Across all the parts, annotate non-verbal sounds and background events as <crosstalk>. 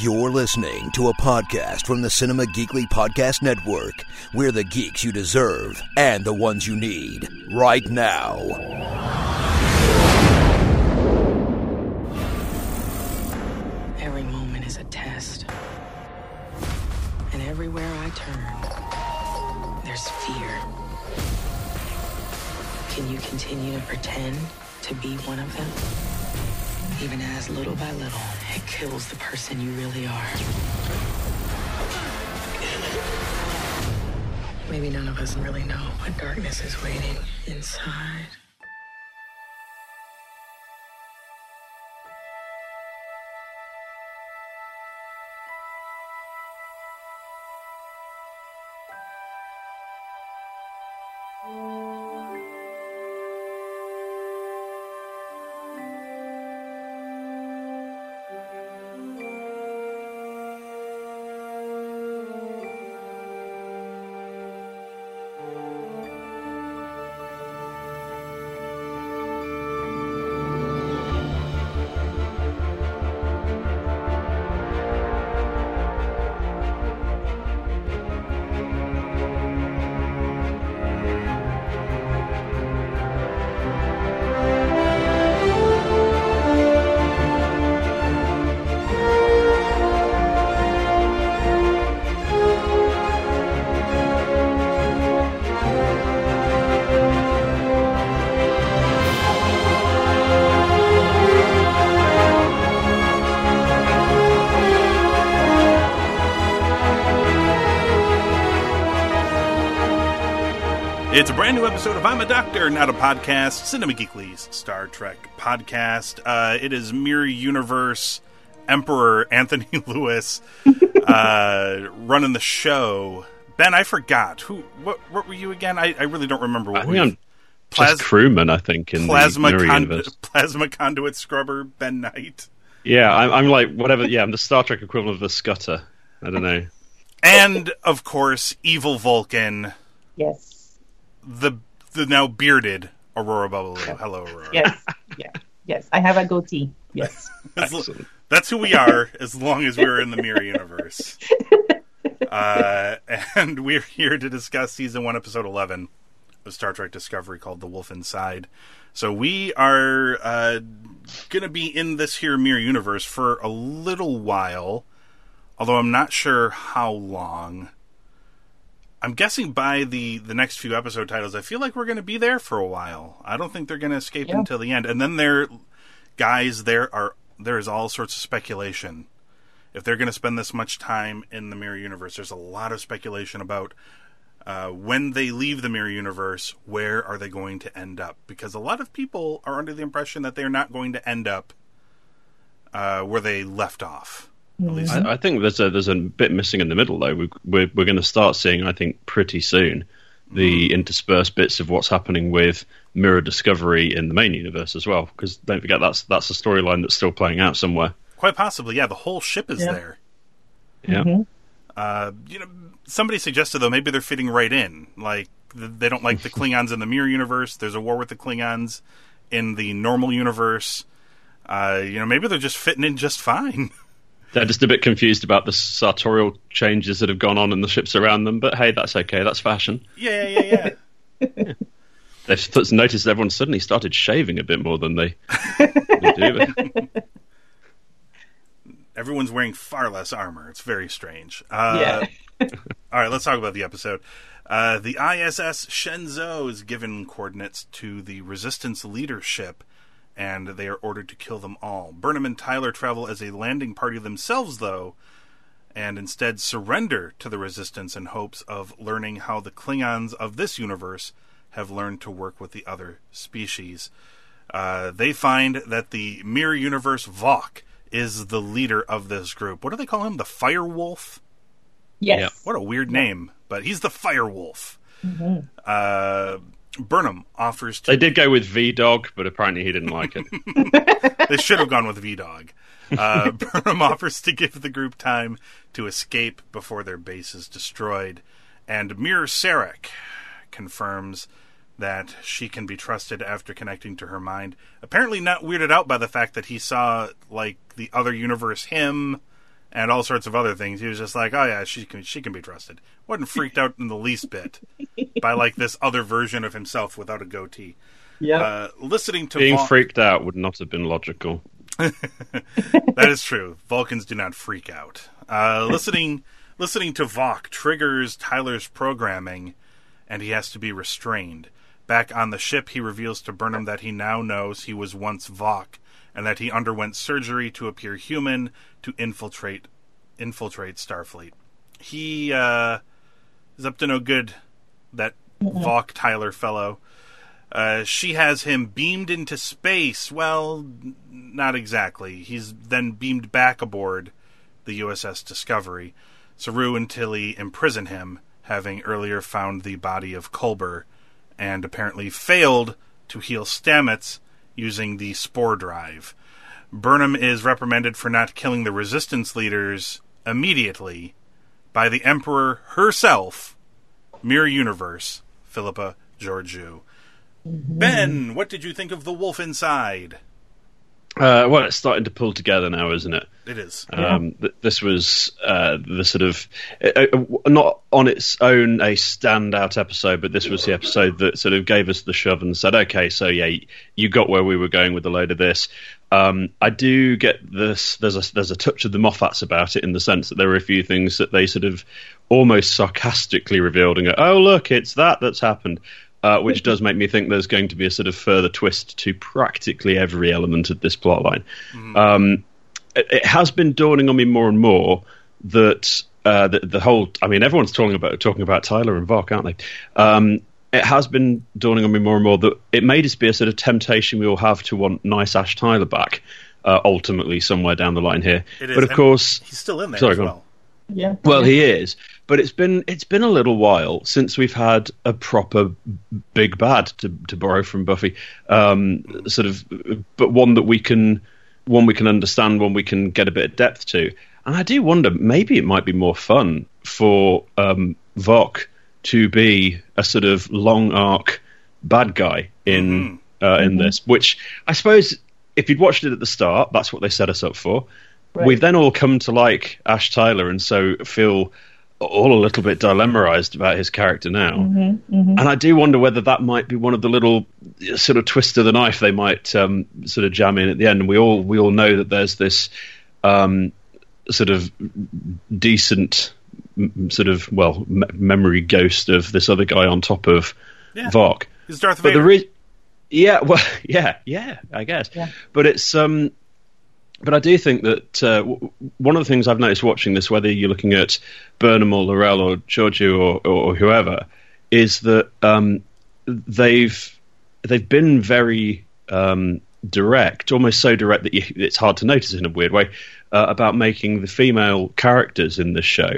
You're listening to a podcast from the Cinema Geekly Podcast Network. We're the geeks you deserve and the ones you need right now. Every moment is a test. And everywhere I turn, there's fear. Can you continue to pretend to be one of them? Even as little by little, it kills the person you really are. Maybe none of us really know what darkness is waiting inside. It's a brand new episode of I'm a Doctor, Not a Podcast, Cinema Geekly's Star Trek podcast. Uh, it is Mirror Universe Emperor Anthony <laughs> Lewis uh, running the show. Ben, I forgot who. What? What were you again? I, I really don't remember. What I think I'm Plas- just crewman, I think, in plasma the Mirror con- <laughs> plasma conduit scrubber Ben Knight, Yeah, I'm, I'm like whatever. Yeah, I'm the Star Trek equivalent of the Skutter. I don't know. and of course, evil Vulcan, Yes. The the now bearded Aurora Babalu. Hello, Aurora. Yes. yeah. Yes. I have a goatee. Yes. <laughs> Excellent. That's who we are, as long as we're in the Mirror Universe. <laughs> Uh, and we're here to discuss season one, episode eleven of Star Trek Discovery, called "The Wolf Inside." So we are uh, going to be in this here Mirror Universe for a little while, although I'm not sure how long. I'm guessing by the the next few episode titles, I feel like we're going to be there for a while. I don't think they're going to escape Yeah. until the end. And then there, guys, there are there is all sorts of speculation. If they're going to spend this much time in the mirror universe, there's a lot of speculation about uh, when they leave the mirror universe, where are they going to end up? Because a lot of people are under the impression that they're not going to end up uh, where they left off. At least, I, I think there's a there's a bit missing in the middle though. We, we're we're going to start seeing, I think, pretty soon the interspersed bits of what's happening with Mirror Discovery in the main universe as well. Because don't forget that's that's a storyline that's still playing out somewhere. quite possibly, yeah, the whole ship is Yeah. there. Yeah. Mhm. Uh, you know, somebody suggested though maybe they're fitting right in. Like they don't like the <laughs> Klingons in the mirror universe. There's a war with the Klingons in the normal universe. Uh, you know, maybe they're just fitting in just fine. <laughs> They're just a bit confused about the sartorial changes that have gone on in the ships around them. But hey, that's okay. That's fashion. yeah, yeah, yeah, yeah. <laughs> They've noticed everyone suddenly started shaving a bit more than they, they do. <laughs> Everyone's wearing far less armor. It's very strange. Uh, Yeah. <laughs> All right, let's talk about the episode. Uh, the ISS Shenzhou is given coordinates to the Resistance leadership, and they are ordered to kill them all. Burnham and Tyler travel as a landing party themselves, though, and instead surrender to the Resistance in hopes of learning how the Klingons of this universe have learned to work with the other species. Uh, they find that the Mirror Universe Voq is the leader of this group. What do they call him? The Fire Wolf? Yes. What a weird name, but he's the Fire Wolf. Uh, Burnham offers to. They did go with V Dog, but apparently he didn't like it. <laughs> <laughs> They should have gone with V Dog. Uh, <laughs> Burnham offers to give the group time to escape before their base is destroyed, and Mir Sarek confirms that she can be trusted after connecting to her mind. Apparently, not weirded out by the fact that he saw like the other universe him and all sorts of other things. He was just like, "Oh yeah, she can she can be trusted." wasn't freaked out in the least bit <laughs> by like this other version of himself without a goatee. Yeah. Uh, listening to Being Vaughn- freaked out would not have been logical. <laughs> that is true. Vulcans do not freak out. Uh, listening listening to Voq triggers Tyler's programming, and he has to be restrained. Back on the ship, he reveals to Burnham that he now knows he was once Voq, and that he underwent surgery to appear human to infiltrate infiltrate Starfleet. He uh, is up to no good. That Voq Tyler fellow. Uh, she has him beamed into space. Well, not exactly. He's then beamed back aboard the USS Discovery. Saru and Tilly imprison him, having earlier found the body of Culber, and apparently failed to heal Stamets using the spore drive. Burnham is reprimanded for not killing the resistance leaders immediately by the Emperor herself, Mirror Universe, Philippa Georgiou. Ben, what did you think of The Wolf Inside? Uh, well, it's starting to pull together now, isn't it? It is. Um, th- this was uh, the sort of uh, uh, not on its own a standout episode, but this was the episode that sort of gave us the shove and said, "Okay, so yeah, you got where we were going with a load of this." Um, I do get this. There's a there's a touch of the Moffats about it in the sense that there are a few things that they sort of almost sarcastically revealed and go, "Oh, look, it's that that's happened." Uh, which does make me think there's going to be a sort of further twist to practically every element of this plotline. Um, it, it has been dawning on me more and more that uh, the, the whole. I mean, everyone's talking about talking about Tyler and Voq, aren't they? Um, it has been dawning on me more and more that it may just be a sort of temptation we all have to want nice Ash Tyler back. Uh, ultimately, somewhere down the line here, It is. but of And course, He's still in there Sorry, as well. Yeah. well, he is, but it's been it's been a little while since we've had a proper big bad to to borrow from Buffy, um, sort of, but one that we can one we can understand, one we can get a bit of depth to. And I do wonder, maybe it might be more fun for um, Voq to be a sort of long arc bad guy in uh, in this, which I suppose if you'd watched it at the start, that's what they set us up for. Right. We've then all come to like Ash Tyler, and so feel all a little bit dilemmaized about his character now. And I do wonder whether that might be one of the little uh, sort of twist of the knife they might um, sort of jam in at the end. And we all we all know that there's this um, sort of decent m- sort of well me- memory ghost of this other guy on top of Yeah. Voq. He's Darth But Vader. the re- yeah, well, <laughs> yeah, yeah, I guess. Yeah. But it's um, but I do think that uh, w- one of the things I've noticed watching this, whether you're looking at Burnham or L'Rell or Georgiou or, or, whoever, is that um, they've they've been very um, direct, almost so direct that you, it's hard to notice in a weird way uh, about making the female characters in this show.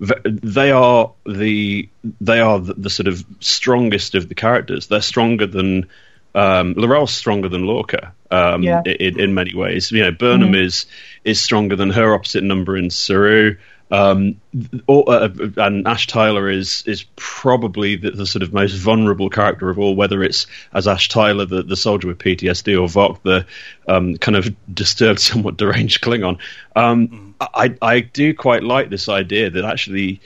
They are the they are the, the sort of strongest of the characters. They're stronger than um, L'Rell's stronger than Lorca um, Yeah. in, in many ways. You know, Burnham is is stronger than her opposite number in Saru. Um, or, uh, and Ash Tyler is is probably the, the sort of most vulnerable character of all. Whether it's as Ash Tyler, the, the soldier with PTSD, or Voq, the um, kind of disturbed, somewhat deranged Klingon. Um, I I do quite like this idea that actually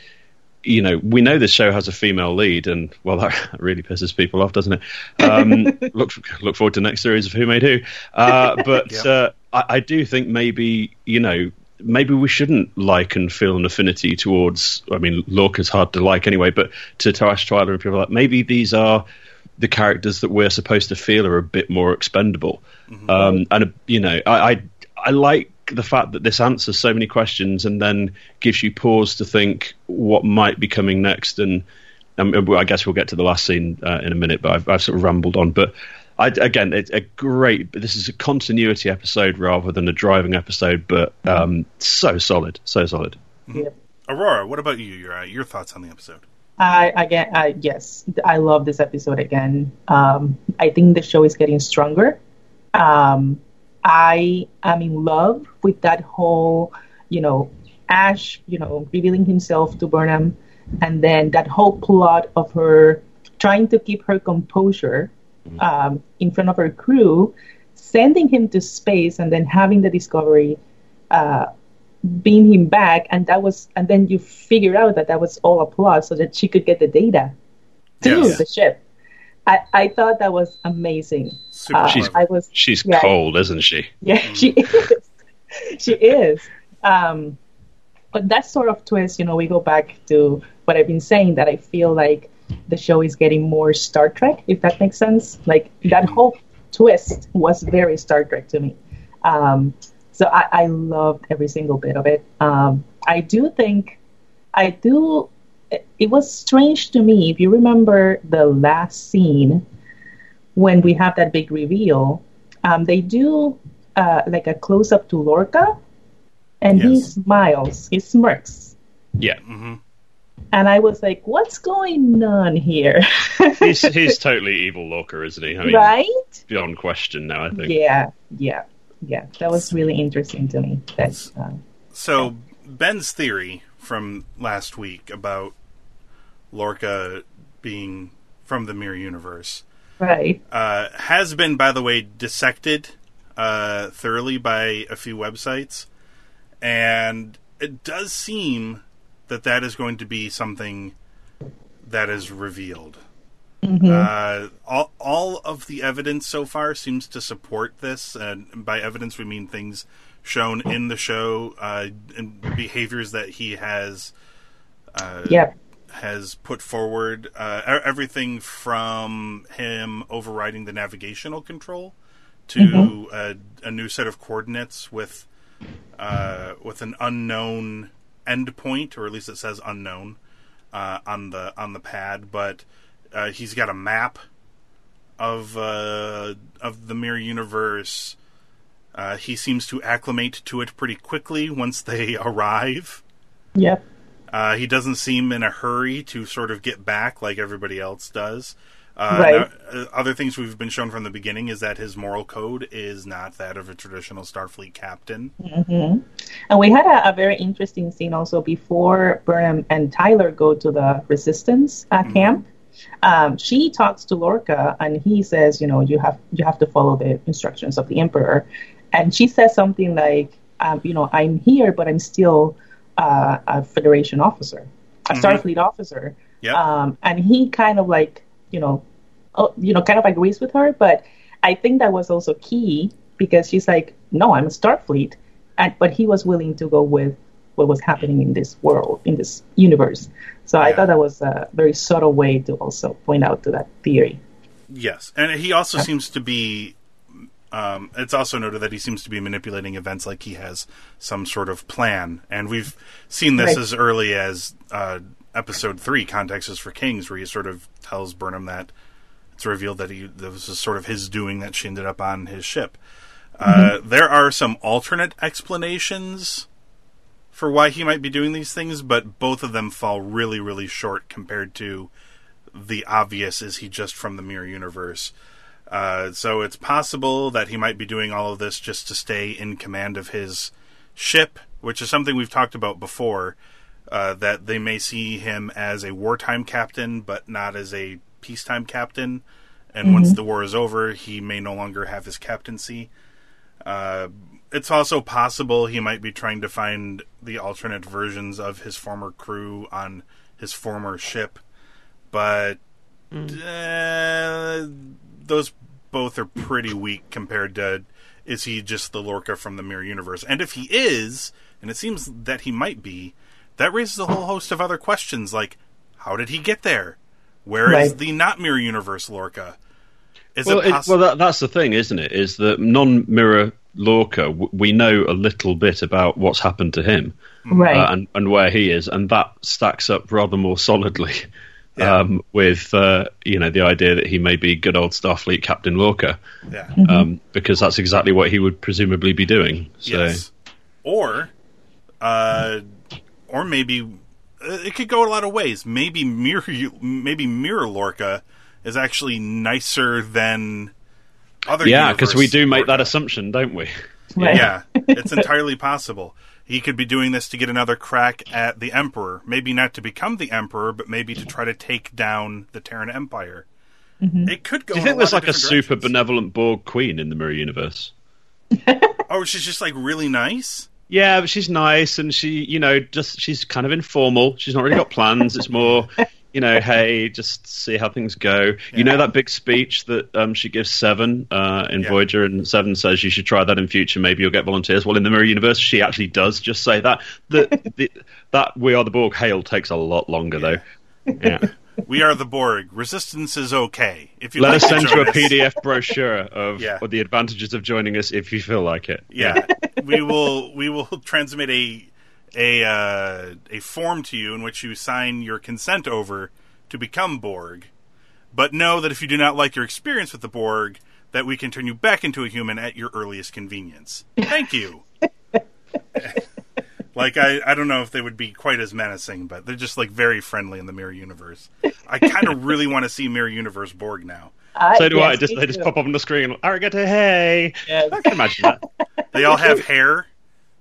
you know, we know this show has a female lead, and well, that <laughs> really pisses people off, doesn't it? Um, <laughs> look, look forward to next series of Who Made Who. Uh, <laughs> but Yep. uh, I, I do think maybe you know, maybe we shouldn't like and feel an affinity towards. I mean, Lorca's hard to like anyway, but to, to Ash Tyler and people like maybe these are the characters that we're supposed to feel are a bit more expendable. Um, and you know, I, I I like the fact that this answers so many questions and then gives you pause to think what might be coming next. And um, I guess we'll get to the last scene uh, in a minute, but I've, I've sort of rambled on. But I, again, it's a great. This is a continuity episode rather than a driving episode, but um, so solid, so solid. yeah. Aurora, what about you? Your uh, your thoughts on the episode? I again, I yes, I love this episode again. Um, I think the show is getting stronger. Um, I am in love with that whole, you know, Ash, you know, revealing himself to Burnham, and then that whole plot of her trying to keep her composure um, in front of her crew, sending him to space, and then having the discovery. Uh, beam him back, and that was, and then you figure out that that was all a plot so that she could get the data to Yes. the ship. I, I thought that was amazing. Super Uh, clever. I was She's Yeah. cold, isn't she? yeah, <laughs> she is. <laughs> she is. Um, but that sort of twist, you know, we go back to what I've been saying that I feel like the show is getting more Star Trek, if that makes sense. Like that whole twist was very Star Trek to me. Um, so I, I loved every single bit of it. Um, I do think, I do. It- It was strange to me if you remember the last scene when we have that big reveal. Um, they do uh, like a close up to Lorca, and he smiles, he smirks, Yeah, and I was like, "What's going on here?" <laughs> he's he's totally evil Lorca, isn't he? I mean, right? beyond question now. I think. Yeah, yeah, yeah. That was really interesting to me. That uh, So Ben's theory from last week about Lorca being from the mirror universe right. uh, has been, by the way, dissected uh, thoroughly by a few websites, and it does seem that that is going to be something that is revealed. Uh, all, all of the evidence so far seems to support this, and by evidence we mean things shown in the show uh, and behaviors that he has uh, Yep. has put forward uh, everything from him overriding the navigational control to uh, a new set of coordinates with uh, with an unknown endpoint, or at least it says unknown uh, on the on the pad. But uh, he's got a map of uh, of the mirror universe. Uh, he seems to acclimate to it pretty quickly once they <laughs> arrive. Yep. Uh, he doesn't seem in a hurry to sort of get back like everybody else does. Uh, Right. now, uh, other things we've been shown from the beginning is that his moral code is not that of a traditional Starfleet captain. And we had a, a very interesting scene also before Burnham and Tyler go to the Resistance uh, camp. Um, she talks to Lorca, and he says, "You know, you have you have to follow the instructions of the Emperor." And she says something like, um, "You know, I'm here, but I'm still uh, a Federation officer, a Starfleet officer." Yep. Um, and he kind of like, you know, oh, you know, kind of agrees with her. But I think that was also key because she's like, "No, I'm a Starfleet," and but he was willing to go with what was happening in this world, in this universe. So I thought that was a very subtle way to also point out to that theory. Yes, and he also seems to be. Um, it's also noted that he seems to be manipulating events like he has some sort of plan, and we've seen this Right. as early as uh, episode three, "Context is for Kings," where he sort of tells Burnham that it's revealed that he that this was sort of his doing that she ended up on his ship. Uh, there are some alternate explanations for why he might be doing these things, but both of them fall really, really short compared to the obvious is he just from the mirror universe. Uh, so it's possible that he might be doing all of this just to stay in command of his ship, which is something we've talked about before. Uh, that they may see him as a wartime captain, but not as a peacetime captain. And once the war is over, he may no longer have his captaincy. Uh, it's also possible he might be trying to find the alternate versions of his former crew on his former ship, but uh, those both are pretty weak compared to is he just the Lorca from the Mirror Universe? And if he is, and it seems that he might be, that raises a whole host of other questions like how did he get there? Where is Right. the not Mirror Universe Lorca? Is Well, it it, possible? well, that, that's the thing, isn't it? Is that non-mirror Lorca? w- We know a little bit about what's happened to him, Right. uh, and and where he is, and that stacks up rather more solidly Yeah. um, with uh, you know the idea that he may be good old Starfleet Captain Lorca, yeah. um, because that's exactly what he would presumably be doing. So Yes. Or, uh, or maybe uh, it could go a lot of ways. Maybe mirror, maybe mirror Lorca is actually nicer than other. yeah, because we do make that assumption, don't we? Right. Yeah, <laughs> it's entirely possible. He could be doing this to get another crack at the Emperor. Maybe not to become the Emperor, but maybe to try to take down the Terran Empire. Mm-hmm. It could go. Do you think there's like a different super benevolent Borg queen in the Mirror Universe? <laughs> Oh, she's just like really nice. Yeah, but she's nice and she, you know, just she's kind of informal. She's not really got plans. It's more, you know, hey, just see how things go. You know that big speech that um, she gives Seven uh, in Yeah. Voyager, and Seven says you should try that in future. Maybe you'll get volunteers. Well, in the Mirror Universe, she actually does just say that. The, the, <laughs> that We Are the Borg hail takes a lot longer though. Yeah. <laughs> We are the Borg. Resistance is okay. If you Let like us send you a us- PDF <laughs> brochure of, Yeah. of the advantages of joining us if you feel like it. Yeah, we will. We will transmit a a uh, a form to you in which you sign your consent over to become Borg. But know that if you do not like your experience with the Borg, that we can turn you back into a human at your earliest convenience. Thank you. <laughs> like I, I don't know if they would be quite as menacing, but they're just like very friendly in the Mirror Universe. I kind of <laughs> really want to see Mirror Universe Borg now. I, So do yes, I. Just me they just pop up on the screen. Arigato, hey. Yes. I can imagine that. They all have hair.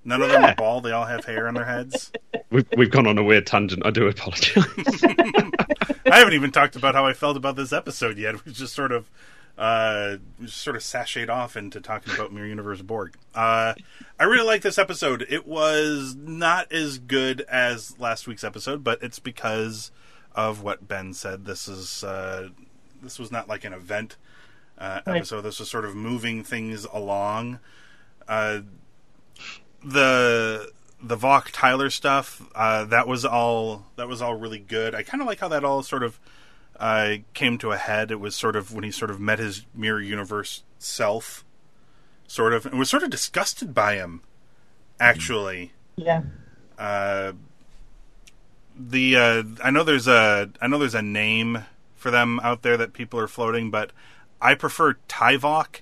None of them are bald. They all have hair on their heads. <laughs> We've we've gone on a weird tangent. I do apologize. <laughs> <laughs> I haven't even talked about how I felt about this episode yet. We just sort of, uh, just sort of sashayed off into talking about Mirror Universe Borg. Uh, I really like this episode. It was not as good as last week's episode, but it's because of what Ben said. This is uh, this was not like an event uh, Right. episode. This was sort of moving things along. Uh, the the Voq Tyler stuff uh, that was all that was all really good. I kind of like how that all sort of uh, came to a head. It was sort of when he sort of met his mirror universe self, sort of, and was sort of disgusted by him. Actually, Yeah. uh, the uh, I know there's a I know there's a name for them out there that people are floating, but I prefer Tyvok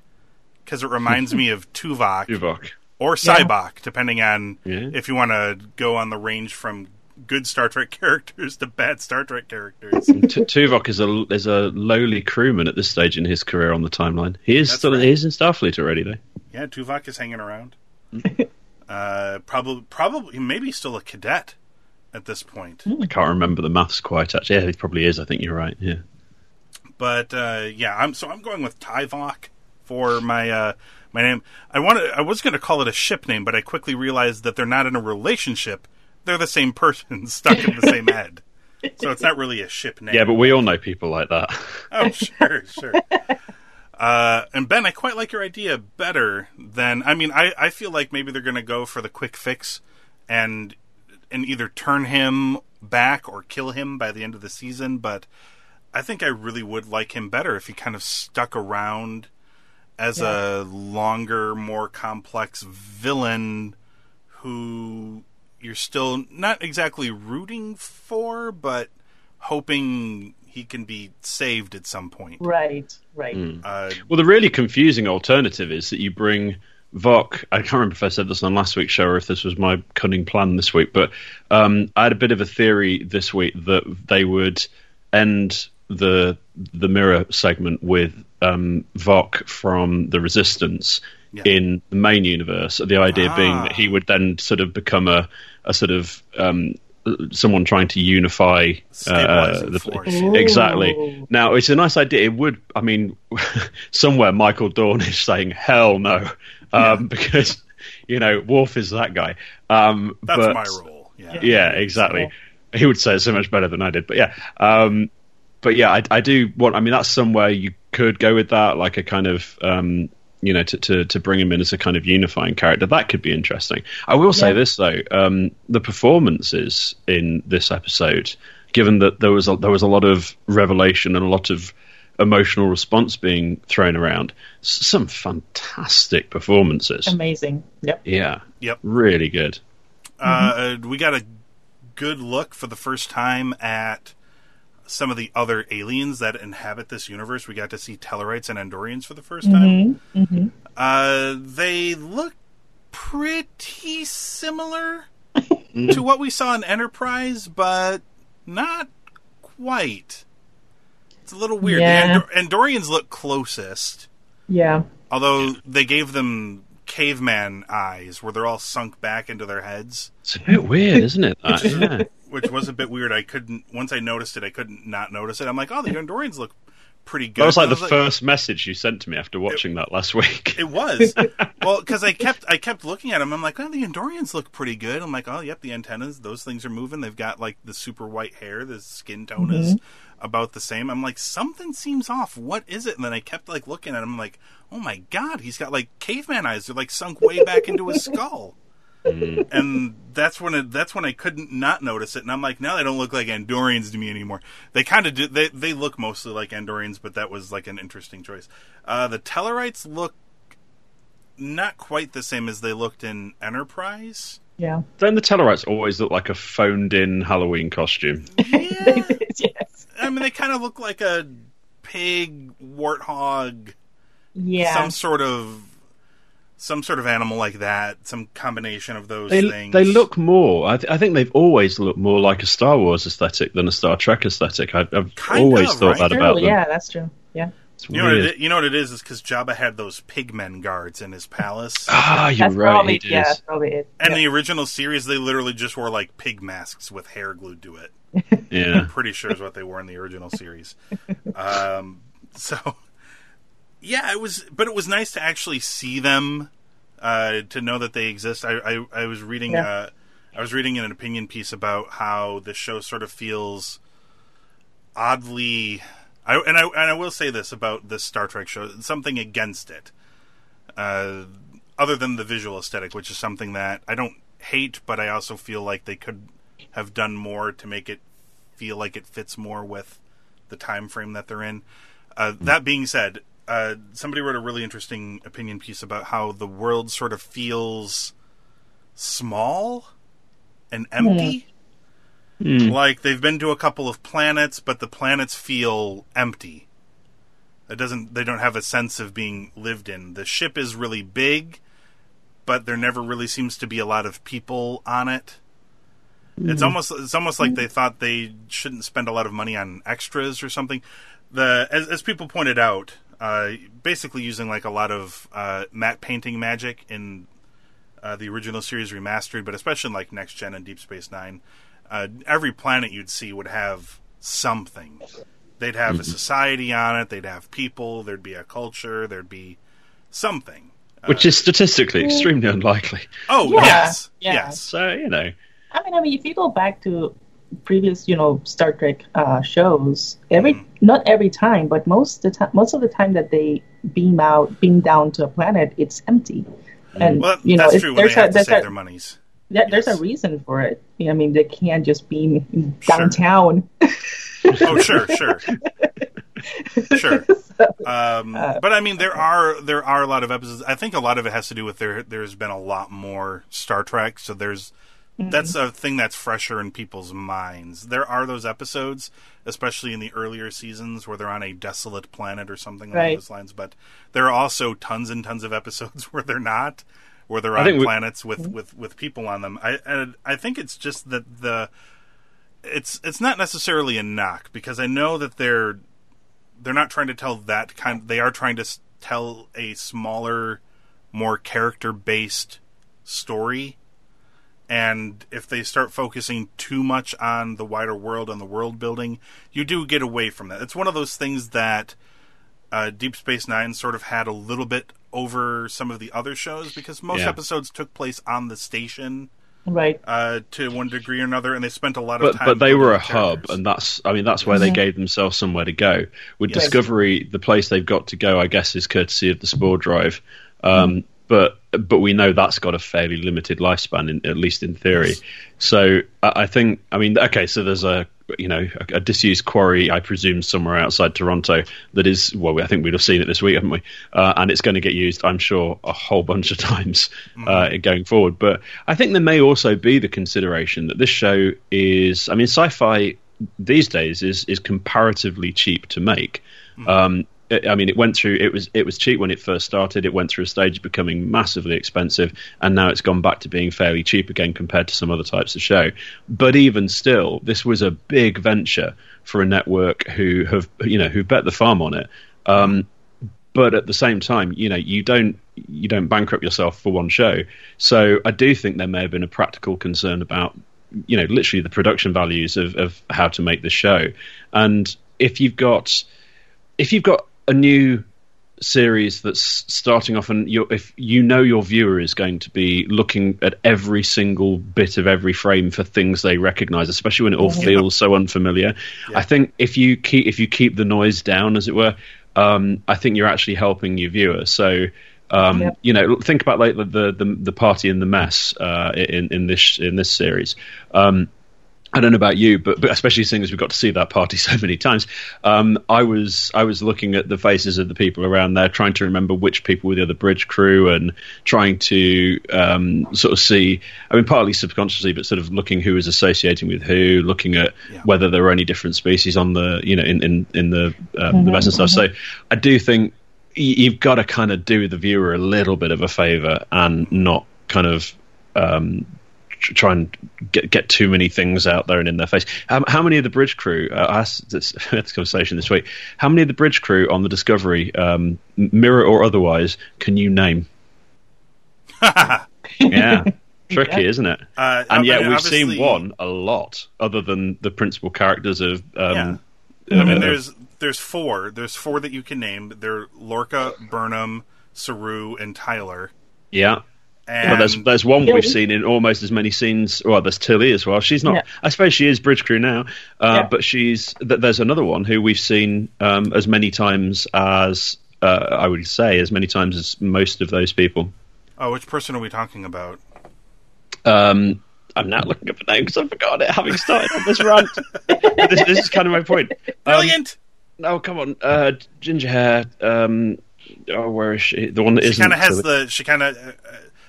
because it reminds <laughs> me of Tuvok Tuvok. Or Sybok, depending on Yeah. if you want to go on the range from good Star Trek <laughs> characters to bad Star Trek characters. <laughs> T- Tuvok is a is a lowly crewman at this stage in his career on the timeline. He is That's still right. he is in Starfleet already though. yeah, Tuvok is hanging around. <laughs> uh, probably, probably, maybe still a cadet at this point. I can't remember the maths quite. Actually, yeah, he probably is. I think you're right. Yeah. But uh, yeah, I'm so I'm going with Tyvok for my uh, my name. I wanted I was going to call it a ship name, but I quickly realized that they're not in a relationship. They're the same person <laughs> stuck in the same head. So it's not really a ship name. Yeah, but we all know people like that. <laughs> Oh, sure, sure. Uh, and Ben, I quite like your idea better than. I mean, I, I feel like maybe they're going to go for the quick fix and and either turn him back or kill him by the end of the season. But I think I really would like him better if he kind of stuck around as a longer, more complex villain who you're still not exactly rooting for, but hoping he can be saved at some point. Right. Right. Uh, Well, the really confusing alternative is that you bring Voq. I can't remember if I said this on last week's show or if this was my cunning plan this week, but um, I had a bit of a theory this week that they would end the the mirror segment with um, Voq from the Resistance Yeah. in the main universe. The idea being Ah. that he would then sort of become a a sort of um, someone trying to unify uh, the force. Ooh. exactly. Now it's a nice idea. It would, I mean, <laughs> somewhere Michael Dorn is saying hell no, um, <laughs> because you know Worf is that guy. Um, that's but, my role. Yeah. Yeah, exactly. He would say it so much better than I did. But yeah, um, but yeah, I, I do want. I mean, that's somewhere you could go with that, like a kind of. Um, you know, to, to, to bring him in as a kind of unifying character, that could be interesting. I will say Yeah. this though: um, the performances in this episode, given that there was a, there was a lot of revelation and a lot of emotional response being thrown around, some fantastic performances. Amazing. Yep. Yeah, Yep. really good. Uh, we got a good look for the first time at some of the other aliens that inhabit this universe. We got to see Tellarites and Andorians for the first time. Mm-hmm. Uh, they look pretty similar to what we saw in Enterprise, but not quite. It's a little weird. Yeah. The Andor- Andorians look closest. Yeah. Although they gave them caveman eyes where they're all sunk back into their heads, It's a bit weird, isn't it? That? <laughs> Yeah. Which was a bit weird. I couldn't once I noticed it, I couldn't not notice it. I'm like, oh, the Andorians look pretty good. That was like I the first message you sent to me after watching that last week. It was <laughs> well because I kept I kept looking at them. I'm like, oh, the Andorians look pretty good. I'm like, oh, yep, the antennas, those things are moving. They've got like the super white hair. The skin tone is mm-hmm. about the same. I'm like, something seems off. What is it? And then I kept like looking at him. I'm like, oh my god, he's got like caveman eyes. They're like sunk way back into his skull. And that's when it, that's when I couldn't not notice it. And I'm like, now they don't look like Andorians to me anymore. They kind of do. They they look mostly like Andorians, but that was like an interesting choice. Uh, the Tellarites look not quite the same as they looked in Enterprise. Yeah. Don't the Tellarites always look like a phoned-in Halloween costume? <laughs> Yeah, yes. I mean they kind of look like a pig, warthog, Yeah. some sort of some sort of animal like that. Some combination of those They, things. they look more. I, th- I think they've always looked more like a Star Wars aesthetic than a Star Trek aesthetic. I, I've always of, thought right? that True, about them. yeah, that's true. Yeah. It's You know, what weird. it, you know what it is? Is because Jabba had those pigmen guards in his palace. Ah, you're That's right. probably he yeah, probably it. And yeah. the original series, they literally just wore like pig masks with hair glued to it. <laughs> Yeah. I'm pretty sure is what they wore in the original series. <laughs> Um, so, yeah, it was, but it was nice to actually see them, uh, to know that they exist. I, I, I was reading, Yeah. uh, I was reading an opinion piece about how the show sort of feels oddly. I, and I and I will say this about this Star Trek show: something against it, uh, other than the visual aesthetic, which is something that I don't hate, but I also feel like they could have done more to make it feel like it fits more with the time frame that they're in. Uh, that being said, uh, somebody wrote a really interesting opinion piece about how the world sort of feels small and empty. Like they've been to a couple of planets, but the planets feel empty. It doesn't. They don't have a sense of being lived in. The ship is really big, but there never really seems to be a lot of people on it. It's almost it's almost like they thought they shouldn't spend a lot of money on extras or something. The as, as people pointed out, uh, basically using like a lot of uh, matte painting magic in uh, the original series remastered, but especially in like Next Gen and Deep Space Nine, uh, every planet you'd see would have something. They'd have a society on it. They'd have people. There'd be a culture. There'd be something. Which is statistically extremely unlikely. Oh Yeah, yes, yeah. yes. So, you know. I mean, I mean, if you go back to previous, you know, Star Trek uh, shows, every Mm-hmm. not every time, but most the time, most of the time that they beam out, beam down to a planet, it's empty. And Mm. Well, you know, true when they there's have a to there's a their monies. there- there's a reason for it. I mean, they can't just beam Sure. downtown. Oh, sure, sure, <laughs> sure. Um, Uh, but I mean, there are there are a lot of episodes. I think a lot of it has to do with there. There's been a lot more Star Trek, so there's Mm-hmm. that's a thing that's fresher in people's minds. There are those episodes, especially in the earlier seasons, where they're on a desolate planet or something along Right. those lines. But there are also tons and tons of episodes <laughs> where they're not, where they're I on think we- planets with, mm-hmm. with, with people on them. I and I think it's just that the it's it's not necessarily a knock because I know that they're they're not trying to tell that kind. They are trying to tell a smaller, more character based story. And if they start focusing too much on the wider world and the world building, you do get away from that. It's one of those things that uh, Deep Space Nine sort of had a little bit over some of the other shows because most Yeah. episodes took place on the station right. uh, to one degree or another, and they spent a lot of But time. but they were a building hub, and that's I mean that's where they gave themselves somewhere to go. With Yes. Discovery, the place they've got to go, I guess, is courtesy of the Spore Drive. Um, But but we know that's got a fairly limited lifespan, in, at least in theory. So I, I think I mean okay, so there's a you know a, a disused quarry, I presume somewhere outside Toronto that is well, I think we'd have seen it this week, haven't we? Uh, and it's going to get used, I'm sure, a whole bunch of <laughs> times uh, going forward. But I think there may also be the consideration that this show is, I mean, sci-fi these days is is comparatively cheap to make. Um, I mean, it went through. It was it was cheap when it first started. It went through a stage of becoming massively expensive, and now it's gone back to being fairly cheap again compared to some other types of show. But even still, this was a big venture for a network who have you know who bet the farm on it. Um, but at the same time, you know, you don't you don't bankrupt yourself for one show. So I do think there may have been a practical concern about you know literally the production values of, of how to make the show. And if you've got if you've got a new series that's starting off and you if you know your viewer is going to be looking at every single bit of every frame for things they recognize especially when it all feels so unfamiliar. I think if you keep if you keep the noise down as it were um, i think you're actually helping your viewer. So um, you know think about like the the, the, the party in the mess uh, in in this in this series. Um, I don't know about you, but, but especially seeing as we've got to see that party <laughs> so many times, um, I was I was looking at the faces of the people around there, trying to remember which people were the other bridge crew, and trying to um, sort of see. I mean, partly subconsciously, but sort of looking who was associating with who, looking at Yeah. whether there were any different species on the you know in in, in the um, the mess and stuff. So I do think you've got to kind of do the viewer a little bit of a favor and not kind of um, tr- try and get get too many things out there and in their face. How, how many of the bridge crew? Uh, I asked this, <laughs> this conversation this week. How many of the bridge crew on the Discovery, um, mirror or otherwise, can you name? <laughs> yeah, tricky, Yeah. isn't it? Uh, and I yet mean, we've seen one a lot, other than the principal characters of. Um, I mean, uh, there's there's four. There's four that you can name. They're Lorca, Burnham, Saru, and Tyler. yeah. And But there's there's one we've seen in almost as many scenes. Well, there's Tilly as well. She's not. Yeah. I suppose she is bridge crew now, uh, Yeah. but she's. There's another one who we've seen um, as many times as uh, I would say as many times as most of those people. oh, which person are we talking about? Um, I'm now looking up a name because I forgot it, having started on this rant. <laughs> This, this is kind of my point. Um, Brilliant. oh, come on, uh, ginger hair. Um, oh, where is she? The one that she isn't kind of has Tilly. the. She kind of, uh,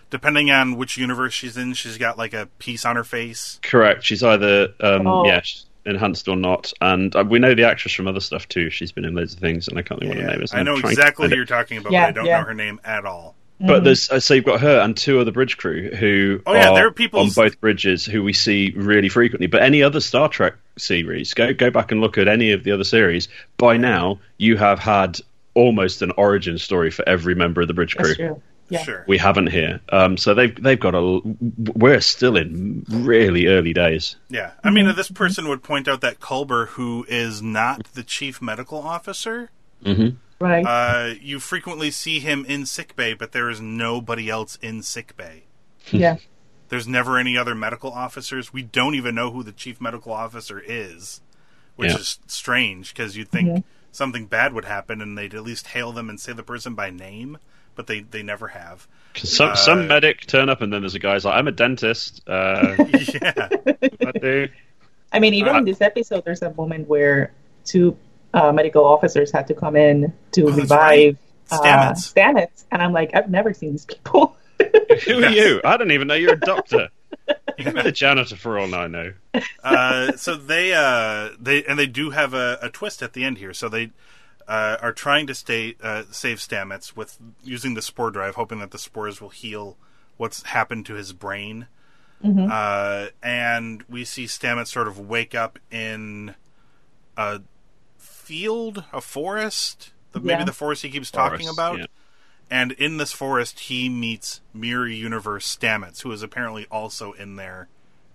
depending on which universe she's in, she's got like a piece on her face. Correct. She's either um, Oh. yeah enhanced or not, and uh, we know the actress from other stuff too. She's been in loads of things, and I can't think what her name is. I know exactly find who you're talking about, Yeah, but I don't yeah. know her name at all. But there's uh, so you've got her and two other bridge crew who Oh, yeah, are there are people- on both bridges who we see really frequently. But any other Star Trek series, go go back and look at any of the other series. By now, you have had almost an origin story for every member of the bridge crew. That's true. Yeah. Sure. We haven't here, um, so they've they've got a. We're still in really early days. Yeah, I mean, this person would point out that Culber, who is not the chief medical officer, Right. uh, you frequently see him in sickbay, but there is nobody else in sickbay. yeah. There's never any other medical officers. We don't even know who the chief medical officer is, which Yeah. is strange because you'd think something bad would happen and they'd at least hail them and say the person by name, but they, they never have. 'Cause Some Uh, some medic turn up and then there's a guy's like, I'm a dentist. Uh, <laughs> yeah. I do. <laughs> I mean, even Uh, in this episode, there's a moment where two uh, medical officers had to come in to Oh, revive uh, Stamets. Stamets, and I'm like, I've never seen these people. <laughs> Who are you? I don't even know you're a doctor. You're a janitor for all I know. uh, so they uh, they and they do have a, a twist at the end here. So they uh, are trying to stay uh, save Stamets with using the spore drive, hoping that the spores will heal what's happened to his brain. Uh, and we see Stamets sort of wake up in a field, a forest, the, maybe the forest he keeps talking about. yeah. And in this forest, he meets Mirror Universe Stamets, who is apparently also in there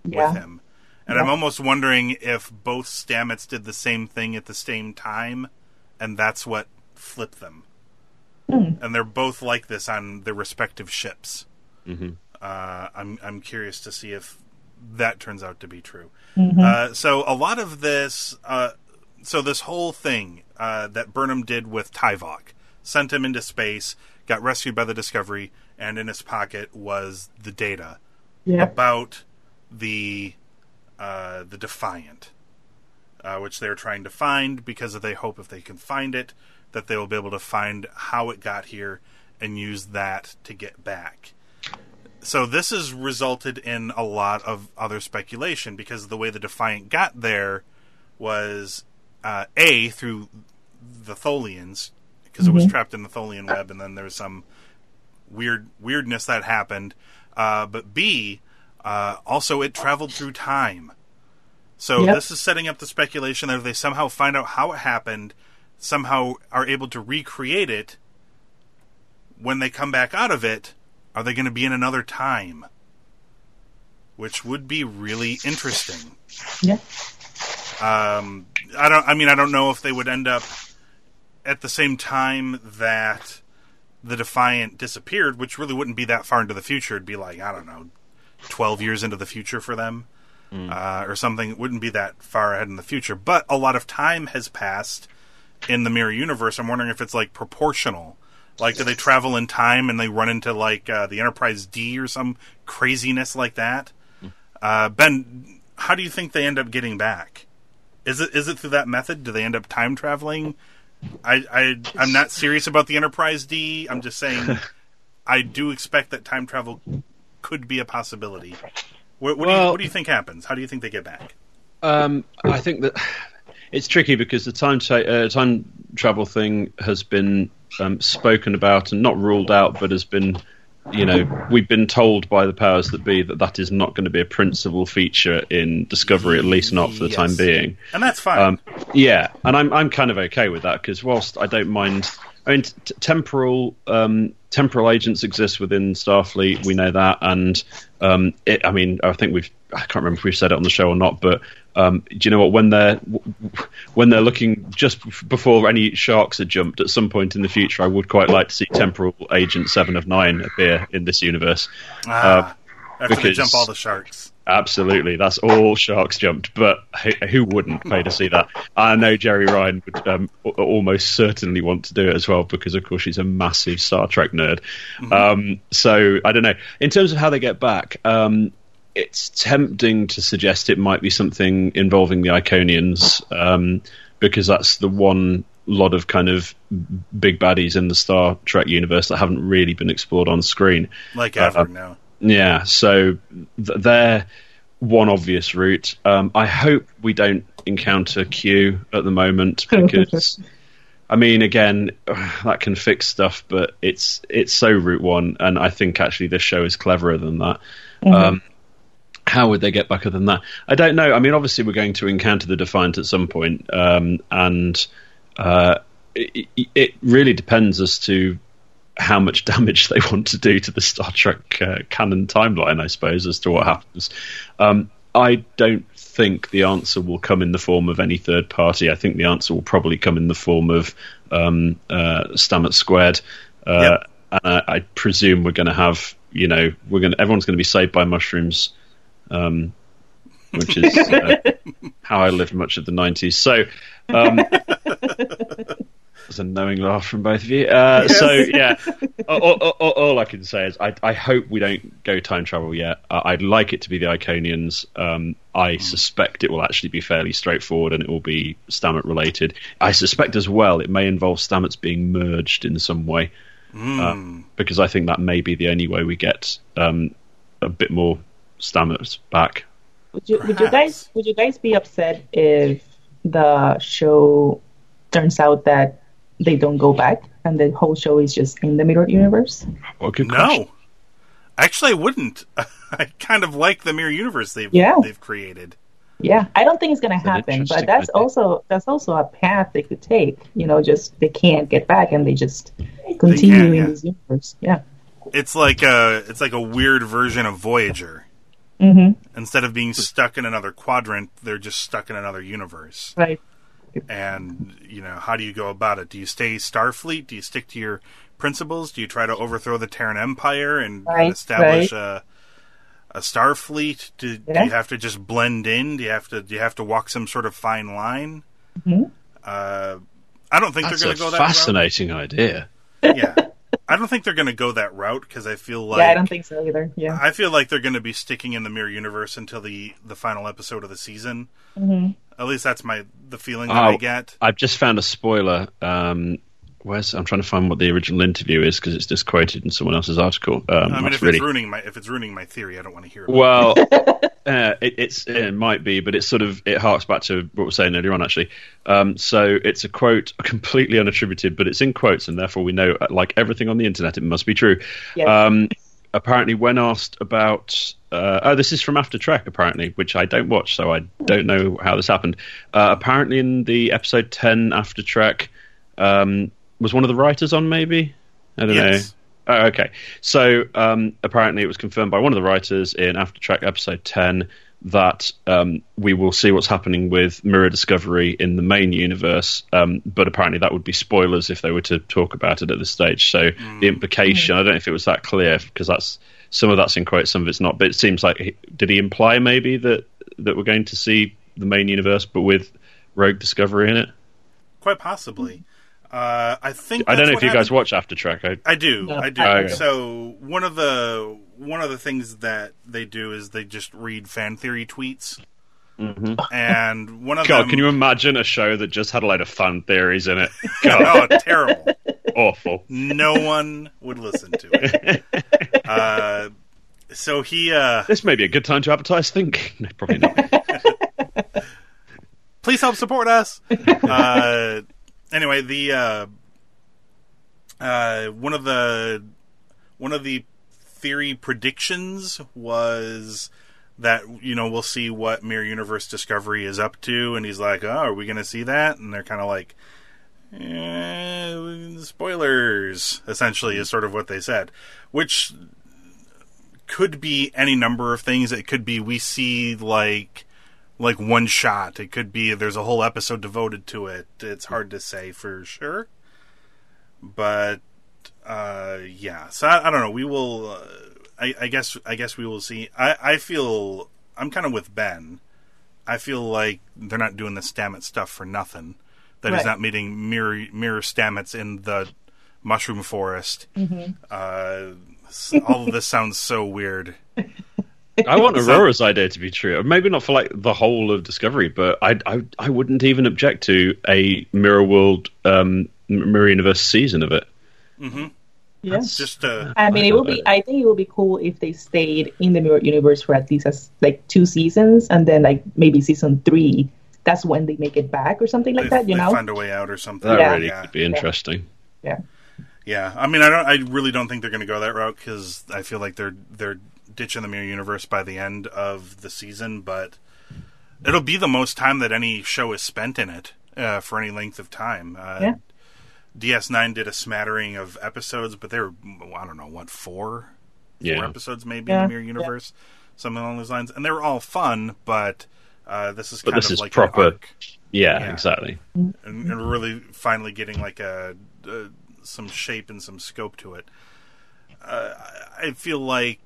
Yeah. with him. And I'm almost wondering if both Stamets did the same thing at the same time, and that's what flipped them. And they're both like this on their respective ships. Mhm. Uh, I'm I'm curious to see if that turns out to be true. Uh, so a lot of this, uh, so this whole thing uh, that Burnham did with Tyvok, sent him into space, got rescued by the Discovery, and in his pocket was the data Yeah. about the uh, the Defiant, uh, which they're trying to find because they hope if they can find it, that they will be able to find how it got here and use that to get back. So this has resulted in a lot of other speculation because the way the Defiant got there was uh, a through the Tholians because it was trapped in the Tholian web, and then there was some weird weirdness that happened. Uh, but B, uh, also it traveled through time. So Yep. this is setting up the speculation that if they somehow find out how it happened, somehow are able to recreate it, when they come back out of it, are they going to be in another time? Which would be really interesting. Yeah. Um, I don't. I mean, I don't know if they would end up at the same time that the Defiant disappeared, which really wouldn't be that far into the future. It'd be like I don't know, twelve years into the future for them, uh, or something. It wouldn't be that far ahead in the future. But a lot of time has passed in the mirror universe. I'm wondering if it's like proportional. Like, do they travel in time and they run into like uh, the Enterprise D or some craziness like that? Uh, ben, how do you think they end up getting back? Is it is it through that method? Do they end up time traveling? I, I I'm not serious about the Enterprise D. I'm just saying <laughs> I do expect that time travel could be a possibility. What, what, do, you, what do you think happens? How do you think they get back? Um, I think that <sighs> it's tricky because the time ta- uh, time travel thing has been um, spoken about and not ruled out, but has been, you know, we've been told by the powers that be that that is not going to be a principal feature in Discovery, at least not for the Yes. time being. And that's fine. Um, yeah, and I'm I'm kind of okay with that because whilst I don't mind, I mean, t- temporal um, temporal agents exist within Starfleet. We know that, and um, it, I mean, I think we've I can't remember if we've said it on the show or not, but um, do you know what? When they're when they're looking just before any sharks are jumped at some point in the future, I would quite like to see temporal agent Seven of Nine appear in this universe. ah, after they because- jump all the sharks. Absolutely, that's all sharks jumped. But who, who wouldn't pay to see that? I know Jeri Ryan would um, almost certainly want to do it as well because, of course, she's a massive Star Trek nerd. Um, so I don't know. In terms of how they get back, um, it's tempting to suggest it might be something involving the Iconians um, because that's the one lot of kind of big baddies in the Star Trek universe that haven't really been explored on screen. Like Uh, now. Yeah, so th- they're one obvious route. Um, I hope we don't encounter Q at the moment <laughs> because, I mean, again, <sighs> that can fix stuff, but it's it's so Route One, and I think actually this show is cleverer than that. Um, how would they get back other than that? I don't know. I mean, obviously, we're going to encounter the Defiant at some point, um, and uh, it, it- it really depends as to how much <laughs> damage they want to do to the Star Trek uh, canon timeline, I suppose, as to what happens. Um, I don't think the answer will come in the form of any third party. I think the answer will probably come in the form of um, uh, Stamets Squared. Uh, Yep. and I, I presume we're going to have, you know, we're going everyone's going to be saved by mushrooms, um, which is uh, <laughs> how I lived much of the '90s. So. Um, <laughs> there's a knowing laugh from both of you. Uh, So yeah, all, all, all, all I can say is I, I hope we don't go time travel yet. Uh, I'd like it to be the Iconians. Um, I suspect it will actually be fairly straightforward and it will be Stammet related. I suspect as well it may involve Stamets being merged in some way uh, because I think that may be the only way we get um, a bit more Stamets back. Would you, would you guys would you guys be upset if the show turns out that they don't go back and the whole show is just in the mirror universe? What a question. No, actually, I wouldn't. <laughs> I kind of like the mirror universe they've Yeah. they've created. Yeah, I don't think it's gonna happen, but that's idea. also that's also a path they could take. You know, just they can't get back and they just continue can, in yeah. this universe. Yeah. It's like a it's like a weird version of Voyager. hmm Instead of being stuck in another quadrant, they're just stuck in another universe. Right. And you know, how do you go about it? Do you stay Starfleet? Do you stick to your principles? Do you try to overthrow the Terran Empire and, and Right, establish a a Starfleet? Do, do you have to just blend in? Do you have to do you have to walk some sort of fine line? Mhm. Uh, I don't think That's they're a going to go that route. fascinating idea. Yeah, I don't think they're going to go that route because I feel like yeah, I don't think so either. Yeah. I feel like they're going to be sticking in the mirror universe until the the final episode of the season. hmm At least that's my the feeling that Oh. I get. I've just found a spoiler. Um, where's I'm trying to find what the original interview is because it's just quoted in someone else's article. Um, I mean, if really it's ruining my if it's ruining my theory, I don't want to hear. About well. <laughs> uh, it, it's it might be, but it's sort of it harks back to what we were saying earlier on. Actually, um, so it's a quote completely unattributed, but it's in quotes, and therefore we know, uh, like everything on the internet, it must be true. Yes. Um, apparently, when asked about, uh, oh, this is from After Trek, apparently, which I don't watch, so I don't know how this happened. Uh, apparently, in the episode ten After Trek, um, was one of the writers on? Maybe I don't Yes. know. Oh, okay. So um, apparently, it was confirmed by one of the writers in After Trek episode ten that um, we will see what's happening with Mirror Discovery in the main universe, um, but apparently that would be spoilers if they were to talk about it at this stage. So the implication, I don't know if it was that clear because that's some of that's in quotes, some of it's not. But it seems like did he imply maybe that that we're going to see the main universe, but with Rogue Discovery in it? Quite possibly. Uh, I think I don't know if what you guys watch After Trek. I, I do, No, I do. I don't. So one of the one of the things that they do is they just read fan theory tweets, and one of God, them. can you imagine a show that just had a load of fun theories in it? <laughs> God, Oh, terrible! awful. No one would listen to it. <laughs> Uh, so he, uh, This may be a good time to advertise Think. No, probably not. <laughs> please help support us. Uh, anyway, the uh, uh, one of the one of the theory predictions was that you know we'll see what Mirror Universe Discovery is up to, and he's like, "Oh, are we going to see that?" And they're kind of like, eh, "Spoilers." Essentially, is sort of what they said, which could be any number of things. It could be we see like like one shot. It could be there's a whole episode devoted to it. It's hard to say for sure, but uh, yeah. So I, I don't know. We will. Uh, I, I guess. I guess we will see. I, I feel. I'm kind of with Ben. I feel like they're not doing the Stamets stuff for nothing. That he's not meeting mirror mirror Stamets in the mushroom forest. Uh, all of this sounds so weird. I want <laughs> Aurora's idea to be true. Maybe not for like the whole of Discovery, but I I, I wouldn't even object to a Mirror World um, Mirror Universe season of it. Yes. Just uh, I mean, it would be. I think it would be cool if they stayed in the Mirror Universe for at least as like two seasons, and then like maybe season three. That's when they make it back or something like they, that. You they know? find a way out or something. That Yeah. really yeah. could be interesting. yeah. Yeah, I mean, I don't. I really don't think they're going to go that route because I feel like they're they're ditching the mirror universe by the end of the season. But it'll be the most time that any show is spent in it uh, for any length of time. Uh, Yeah. DS9 did a smattering of episodes, but they were I don't know what four, four episodes maybe Yeah, in the mirror yeah. universe, something along those lines, and they were all fun. But uh, this is But kind this of is like proper- Yeah, Yeah. exactly. and, and we're really finally getting like a, uh some shape and some scope to it. Uh, I I feel like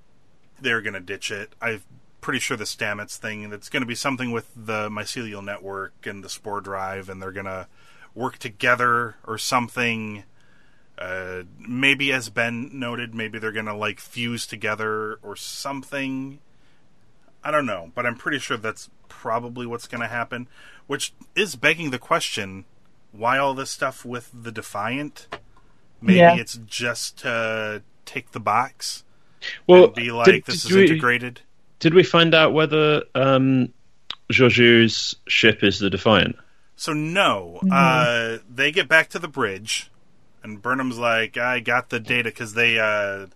they're going to ditch it. I'm pretty sure the Stamets thing that's going to be something with the mycelial network and the spore drive, and they're going to work together or something. Uh, maybe, as Ben noted, maybe they're going to like fuse together or something. I don't know, but I'm pretty sure that's probably what's going to happen, which is begging the question why all this stuff with the Defiant? Maybe Yeah. it's just to take the box Well, and be like, did, this did is we, integrated. Did we find out whether um, Georgiou's ship is the Defiant? So, no, uh, they get back to the bridge, and Burnham's like, I got the data because they, uh,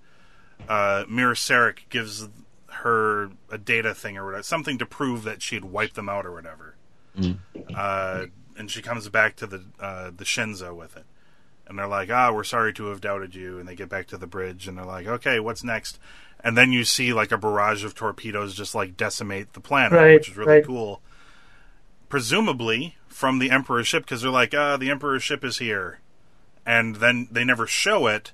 uh, Mirror Sarek gives her a data thing or whatever, something to prove that she had wiped them out or whatever. Uh, and she comes back to the uh, the Shenzhou with it, and they're like, "Ah, we're sorry to have doubted you." And they get back to the bridge, and they're like, "Okay, what's next?" And then you see like a barrage of torpedoes just like decimate the planet, Right, which is really right. cool. Presumably from the Emperor's ship, because they're like, "Ah, the Emperor's ship is here," and then they never show it,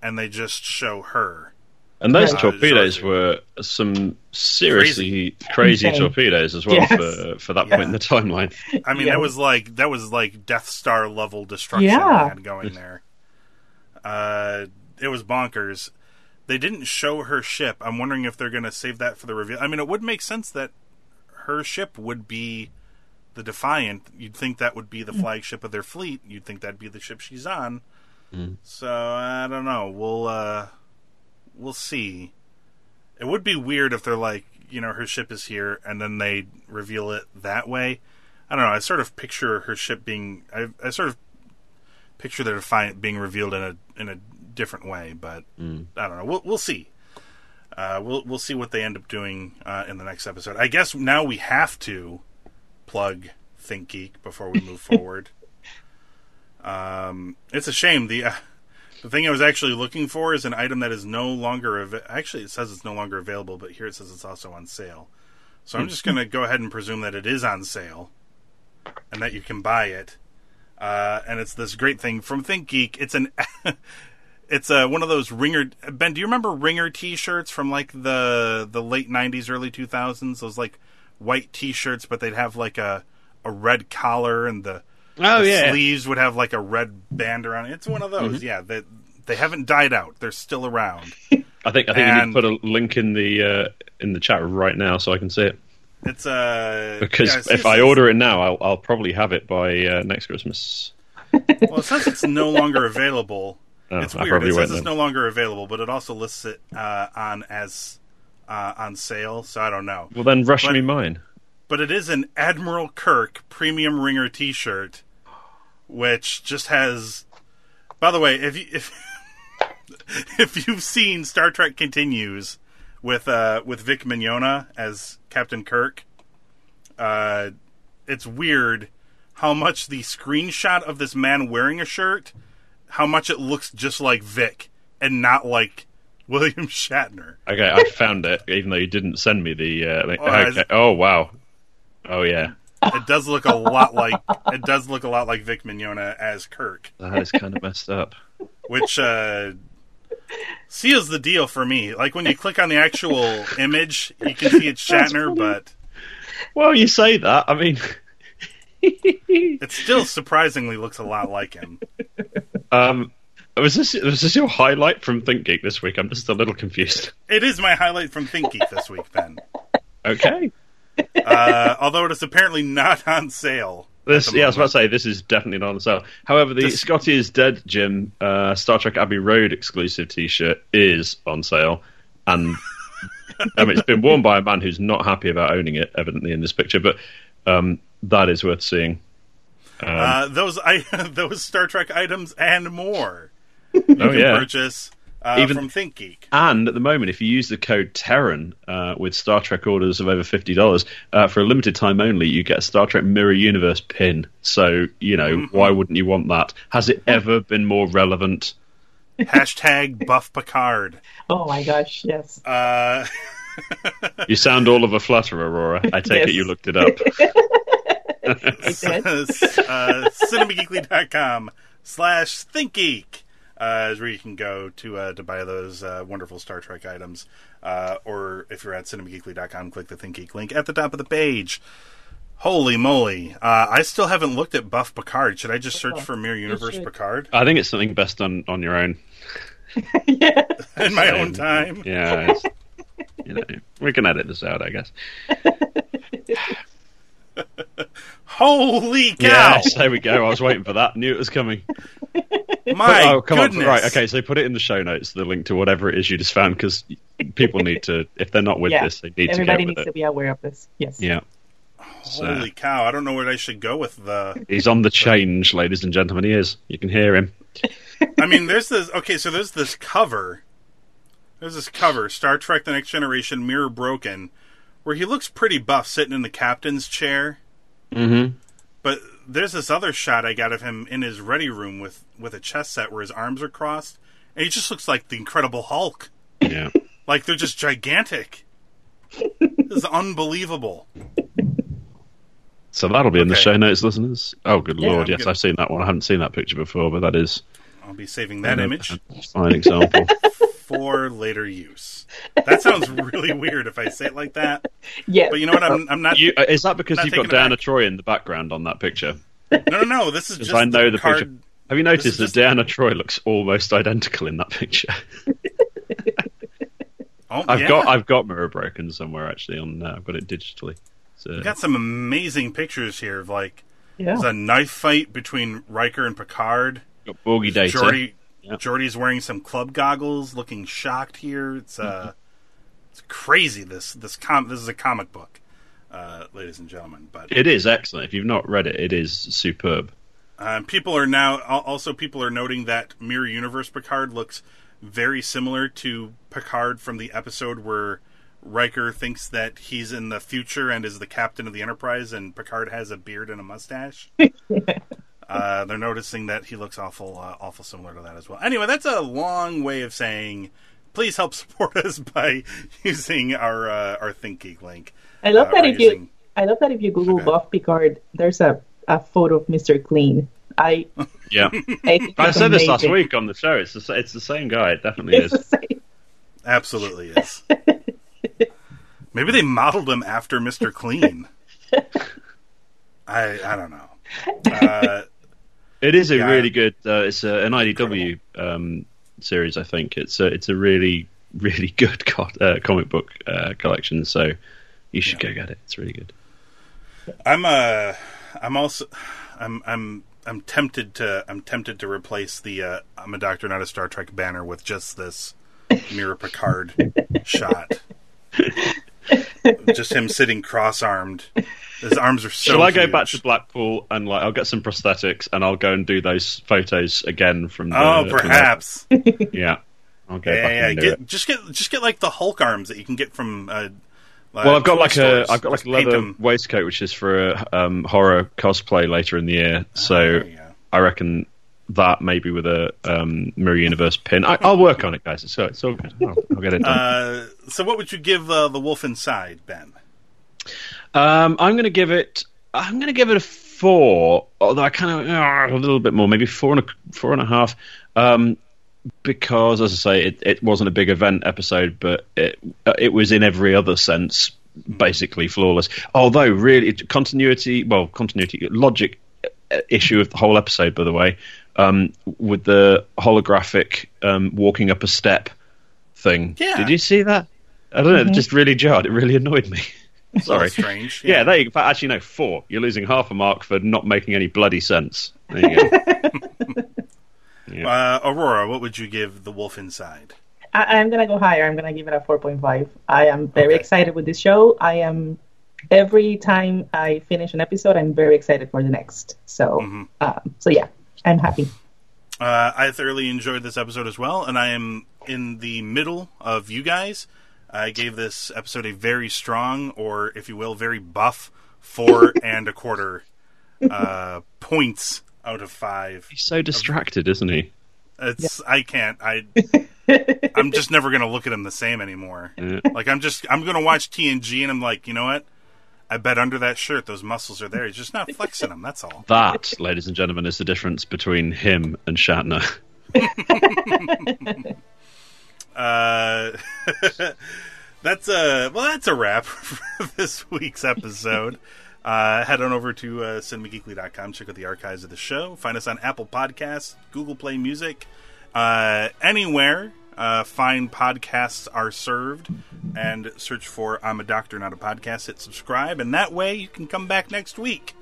and they just show her. And those Right. torpedoes Uh, were some seriously crazy, Insane. torpedoes as well Yes. for for that Yeah. point in the timeline. I mean, Yeah. that was like that was like Death Star level destruction Yeah. they had going there. Uh, it was bonkers. They didn't show her ship. I'm wondering if they're going to save that for the reveal. I mean, it would make sense that her ship would be the Defiant. You'd think that would be the flagship of their fleet. You'd think that'd be the ship she's on. So I don't know. We'll uh, we'll see. It would be weird if they're like, you know, her ship is here, and then they reveal it that way. I don't know. I sort of picture her ship being. I, I sort of picture the Defiant being revealed in a in a different way, but I don't know. We'll we'll see. Uh, we'll we'll see what they end up doing uh, in the next episode. I guess now we have to plug Think Geek before we move forward. <laughs> Um, it's a shame the uh, the thing I was actually looking for is an item that is no longer av- actually it says it's no longer available, but here it says it's also on sale. So I'm just going to go ahead and presume that it is on sale and that you can buy it. Uh, and it's this great thing from ThinkGeek. It's an <laughs> it's uh, one of those ringer. Ben, do you remember ringer T-shirts from like the the late '90s, early 2000s? Those like white T-shirts, but they'd have like a a red collar and the, Oh the yeah. sleeves would have like a red band around it. It's one of those. Yeah, they they haven't died out. They're still around. <laughs> I think I think you need to put a link in the uh, in the chat right now so I can see it. It's uh Because yeah, if it's- I order it now, I'll, I'll probably have it by uh, next Christmas. <laughs> Well, it says it's no longer available. Oh, it's weird. It says it's then. no longer available, but it also lists it uh, on as uh, on sale. So I don't know. Well, then rush But- me mine. But it is an Admiral Kirk premium ringer T-shirt, which just has. By the way, if you, if <laughs> if you've seen Star Trek Continues with uh, with Vic Mignogna as Captain Kirk, uh, it's weird how much the screenshot of this man wearing a shirt, how much it looks just like Vic and not like William Shatner. Okay, I found it, even though you didn't send me the. Uh. Oh, okay. Oh wow. Oh yeah. It does look a lot like it does look a lot like Vic Mignogna as Kirk, That is kind of messed up. which uh, seals the deal for me. Like when you click on the actual image, you can see it's <laughs> Shatner, but Well, you say that. I mean, it still surprisingly looks a lot like him. <laughs> um, was this was this your highlight from ThinkGeek this week? I'm just a little confused. It is my highlight from ThinkGeek this week, Then Okay. Uh, although it is apparently not on sale. This, yeah, I was about to say this is definitely not on sale. However, the This- Scotty is dead, Jim uh, Star Trek Abbey Road exclusive T-shirt is on sale, and I mean it's been worn by a man who's not happy about owning it, evidently in this picture. But um, that is worth seeing. Um, Uh, those I, <laughs> those Star Trek items and more <laughs> oh can yeah, purchase uh, Even- from ThinkGeek. and at the moment, if you use the code Terran uh, with Star Trek orders of over fifty dollars uh, for a limited time only, you get a Star Trek Mirror Universe pin. So you know Mm-hmm. why wouldn't you want that? Has it ever been more relevant? Hashtag <laughs> Buff Picard. Oh my gosh, yes. Uh, You sound all of a flutter, Aurora. I take it you looked it up. <laughs> I did. uh, cinemageekly.com slash thinkgeek uh, is where you can go to uh, to buy those uh, wonderful Star Trek items. Uh, or if you're at cinemageekly.com, click the ThinkGeek link at the top of the page. Holy moly. Uh, I still haven't looked at Buff Picard. Should I just search for Mirror Universe. Picard I think it's something best done on your own. <laughs> yeah. in my own time? Yeah, it's, <laughs> you know, we can edit this out, I guess. <laughs> Holy cow! Yes, there we go. I was waiting for that. Knew it was coming. My oh, come goodness. on! Right, okay. So put it in the show notes, the link to whatever it is you just found, because people need to. If they're not with Yeah. this, they need Everybody to get needs with to be aware of this. Yes. Yeah, Holy cow! I don't know where I should go with the. he's on the change, ladies and gentlemen. He is. You can hear him. I mean, there's this. Okay, so there's this cover. There's this cover, Star Trek: The Next Generation, Mirror Broken, where he looks pretty buff, sitting in the captain's chair. Mm-hmm. But there's this other shot I got of him in his ready room with with a chess set where his arms are crossed, and he just looks like the Incredible Hulk. Yeah. Like they're just gigantic. this is unbelievable. So that'll be in the show notes, listeners. Oh, good Yeah, lord! I'm Yes, I've seen that one. I haven't seen that picture before, but that is I'll be saving that image fine example. <laughs> for later use. That sounds really weird if I say it like that. Yeah. But you know what? I'm, I'm not. You, uh, is that because you've got taking Deanna back. Troi in the background on that picture? No, no, no. This is just I know the card. picture. Have you noticed that just- Deanna Troi looks almost identical in that picture? <laughs> Oh, I've yeah. got I've got Mirror Broken somewhere actually on. Uh, I've got it digitally. So We've got some amazing pictures here of like yeah. there's a knife fight between Riker and Picard. got Borgie Data. Geordi, Yep. Geordi's wearing some club goggles, looking shocked here. It's uh, it's crazy. This this com this is a comic book, uh, ladies and gentlemen. But It is excellent. If you've not read it, it is superb. Um, people are now also people are noting that Mirror Universe Picard looks very similar to Picard from the episode where Riker thinks that he's in the future and is the captain of the Enterprise, and Picard has a beard and a mustache. <laughs> uh, they're noticing that he looks awful, uh, awful similar to that as well. Anyway, that's a long way of saying, please help <laughs> support us by <laughs> using our uh, our ThinkGeek link. I love uh, that or if you I love that if you Google Okay. Buff Picard, there's a, a photo of Mr. Clean. I <laughs> Yeah. I, I it's said this last amazing. week on the show. It's the, it's the same guy. It definitely It's is. the same. Absolutely is. Maybe they modeled him after Mr. Clean. I I don't know. Uh, It is a Yeah. really good. Uh, it's a, an IDW um, series. I think it's a it's a really <laughs> really good co- uh, comic book uh, collection. So you should go get it. It's really good. I'm uh I'm also I'm I'm I'm tempted to I'm tempted to replace the uh, I'm a Doctor Not a Star Trek banner with just this Mirror Picard <laughs> shot. <laughs> just him sitting cross-armed. His arms are so. Shall I go huge. back to Blackpool and like I'll get some prosthetics and I'll go and do those photos again from. The, Oh, from the- perhaps. yeah, I'll go yeah, yeah, Get, just get just get like the Hulk arms that you can get from. Uh, Well, I've got like a stores. I've got like a Just leather waistcoat which is for a um, horror cosplay later in the year. So Ah, there you go. I reckon that maybe with a um, Mirror Universe pin. I, I'll work on it, guys. It's, it's all good. I'll, I'll get it done. Uh, so, what would you give uh, the Wolf Inside, Ben? Um, I'm going to give it. I'm going to give it a four. Although I kind of uh, a little bit more, maybe four and a four and a half. Um, because, as I say, it, it wasn't a big event episode, but it uh, it was in every other sense basically flawless. Although, really, continuity, well, continuity, logic uh, issue of the whole episode, by the way, um, with the holographic um, walking up a step thing. Yeah. Did you see that? I don't know. It just really jarred. It really annoyed me. <laughs> Sorry. Strange. Yeah, there you go. Actually, no, four. You're losing half a mark for not making any bloody sense. There you go. <laughs> Uh, Aurora, what would you give the Wolf Inside? I, I'm gonna go higher. I'm gonna give it a 4.5. I am very Okay. excited with this show. I am every time I finish an episode, I'm very excited for the next. So, Mm-hmm. um, so yeah, I'm happy. Uh, I thoroughly enjoyed this episode as well, and I am in the middle of you guys. I gave this episode a very strong, or if you will, very buff four <laughs> and a quarter uh, points out of five. He's so distracted, isn't he? It's I can't. I <laughs> I'm just never gonna look at him the same anymore. Yeah. Like I'm just I'm gonna watch TNG and I'm like, you know what? I bet under that shirt those muscles are there. He's just not <laughs> flexing them. That's all. That, ladies and gentlemen, is the difference between him and Shatner. <laughs> Uh, <laughs> that's a well. That's a wrap for this week's episode. Uh, head on over to uh, cinemageekly.com. Check out the archives of the show. Find us on Apple Podcasts, Google Play Music, uh, anywhere. Uh, fine podcasts are served, and search for "I'm a Doctor, Not a Podcast." Hit subscribe, and that way you can come back next week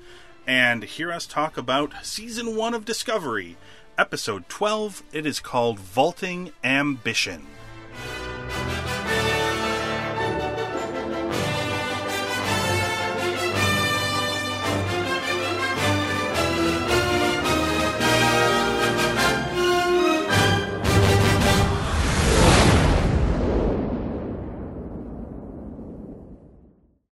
and hear us talk about season one of Discovery, episode twelve. It is called "Vaulting Ambition."